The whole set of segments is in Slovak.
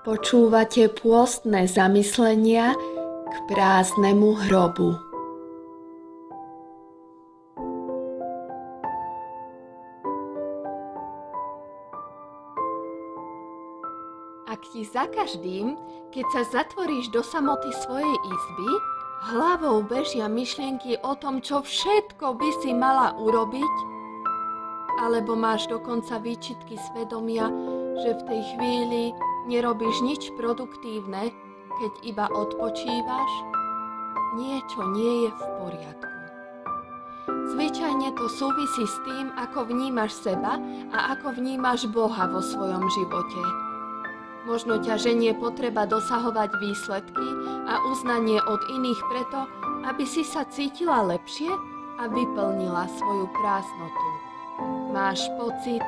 Počúvate pôstne zamyslenia k prázdnemu hrobu. Ak ti za každým, keď sa zatvoríš do samoty svojej izby, hlavou bežia myšlienky o tom, čo všetko by si mala urobiť, alebo máš dokonca výčitky svedomia, že v tej chvíli nerobíš nič produktívne, keď iba odpočívaš, niečo nie je v poriadku. Zvyčajne to súvisí s tým, ako vnímaš seba a ako vnímaš Boha vo svojom živote. Možno ťa ženie potreba dosahovať výsledky a uznanie od iných preto, aby si sa cítila lepšie a vyplnila svoju prázdnotu. Máš pocit,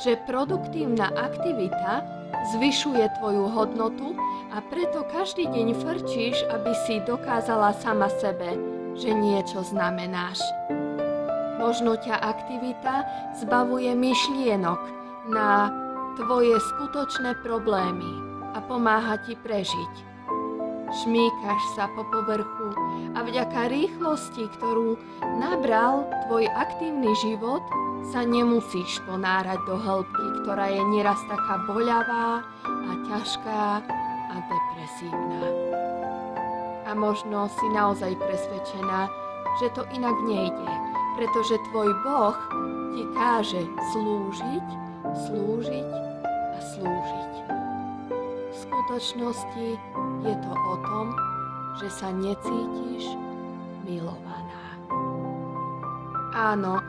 že produktívna aktivita zvyšuje tvoju hodnotu a preto každý deň frčíš, aby si dokázala sama sebe, že niečo znamenáš. Možno ťa aktivita zbavuje myšlienok na tvoje skutočné problémy a pomáha ti prežiť. Šmíkaš sa po povrchu a vďaka rýchlosti, ktorú nabral tvoj aktívny život, sa nemusíš ponárať do hĺbky, ktorá je nieraz taká boľavá a ťažká a depresívna. A možno si naozaj presvedčená, že to inak nejde, pretože tvoj Boh ti káže slúžiť, slúžiť a slúžiť. V skutočnosti je to o tom, že sa necítiš milovaná. Áno,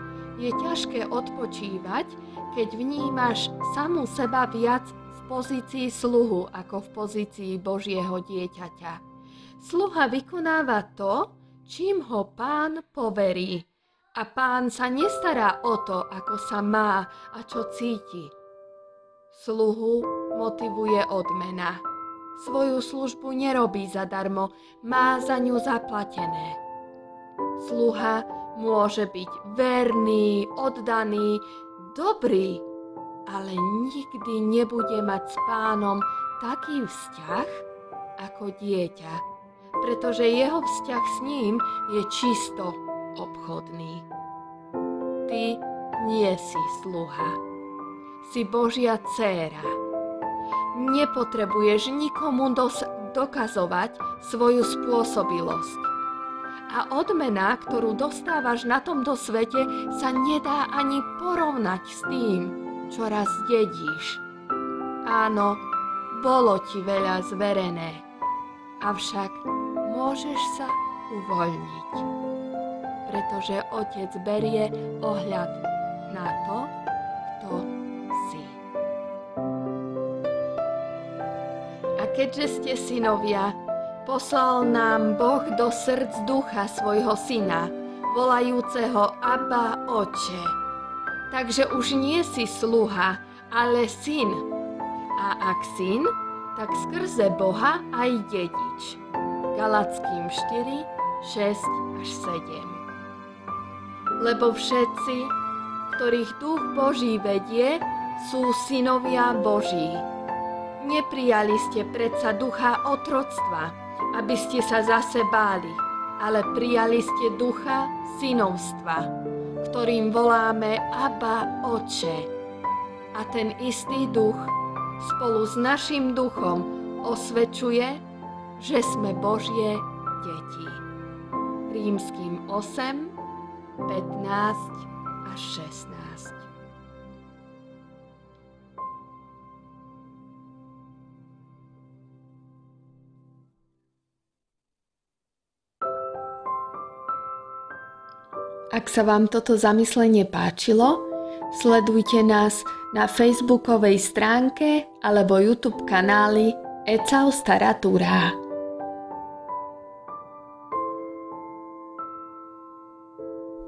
je ťažké odpočívať, keď vnímaš samú seba viac v pozícii sluhu ako v pozícii Božieho dieťaťa. Sluha vykonáva to, čím ho pán poverí. A pán sa nestará o to, ako sa má a čo cíti. Sluhu motivuje odmena. Svoju službu nerobí zadarmo, má za ňu zaplatené. Sluha Môže byť verný, oddaný, dobrý, ale nikdy nebude mať s pánom taký vzťah ako dieťa, pretože jeho vzťah s ním je čisto obchodný. Ty nie si sluha, si Božia dcéra. Nepotrebuješ nikomu dos- dokazovať svoju spôsobilosť a odmena, ktorú dostávaš na tomto svete, sa nedá ani porovnať s tým, čo raz dedíš. Áno, bolo ti veľa zverené, avšak môžeš sa uvoľniť, pretože Otec berie ohľad na to, kto si. A keďže ste synovia, Poslal nám Boh do srdc ducha svojho syna, volajúceho Abba Oče. Takže už nie si sluha, ale syn. A ak syn, tak skrze Boha aj dedič. Galackým 4, 6 až 7. Lebo všetci, ktorých duch Boží vedie, sú synovia Boží. Neprijali ste predsa ducha otroctva, aby ste sa zase báli, ale prijali ste ducha synovstva, ktorým voláme Abba Oče. A ten istý duch spolu s našim duchom osvedčuje, že sme Božie deti. Rímským 8, 15 až 16. Ak sa vám toto zamyslenie páčilo, sledujte nás na facebookovej stránke alebo YouTube kanáli Ecau Staratúra.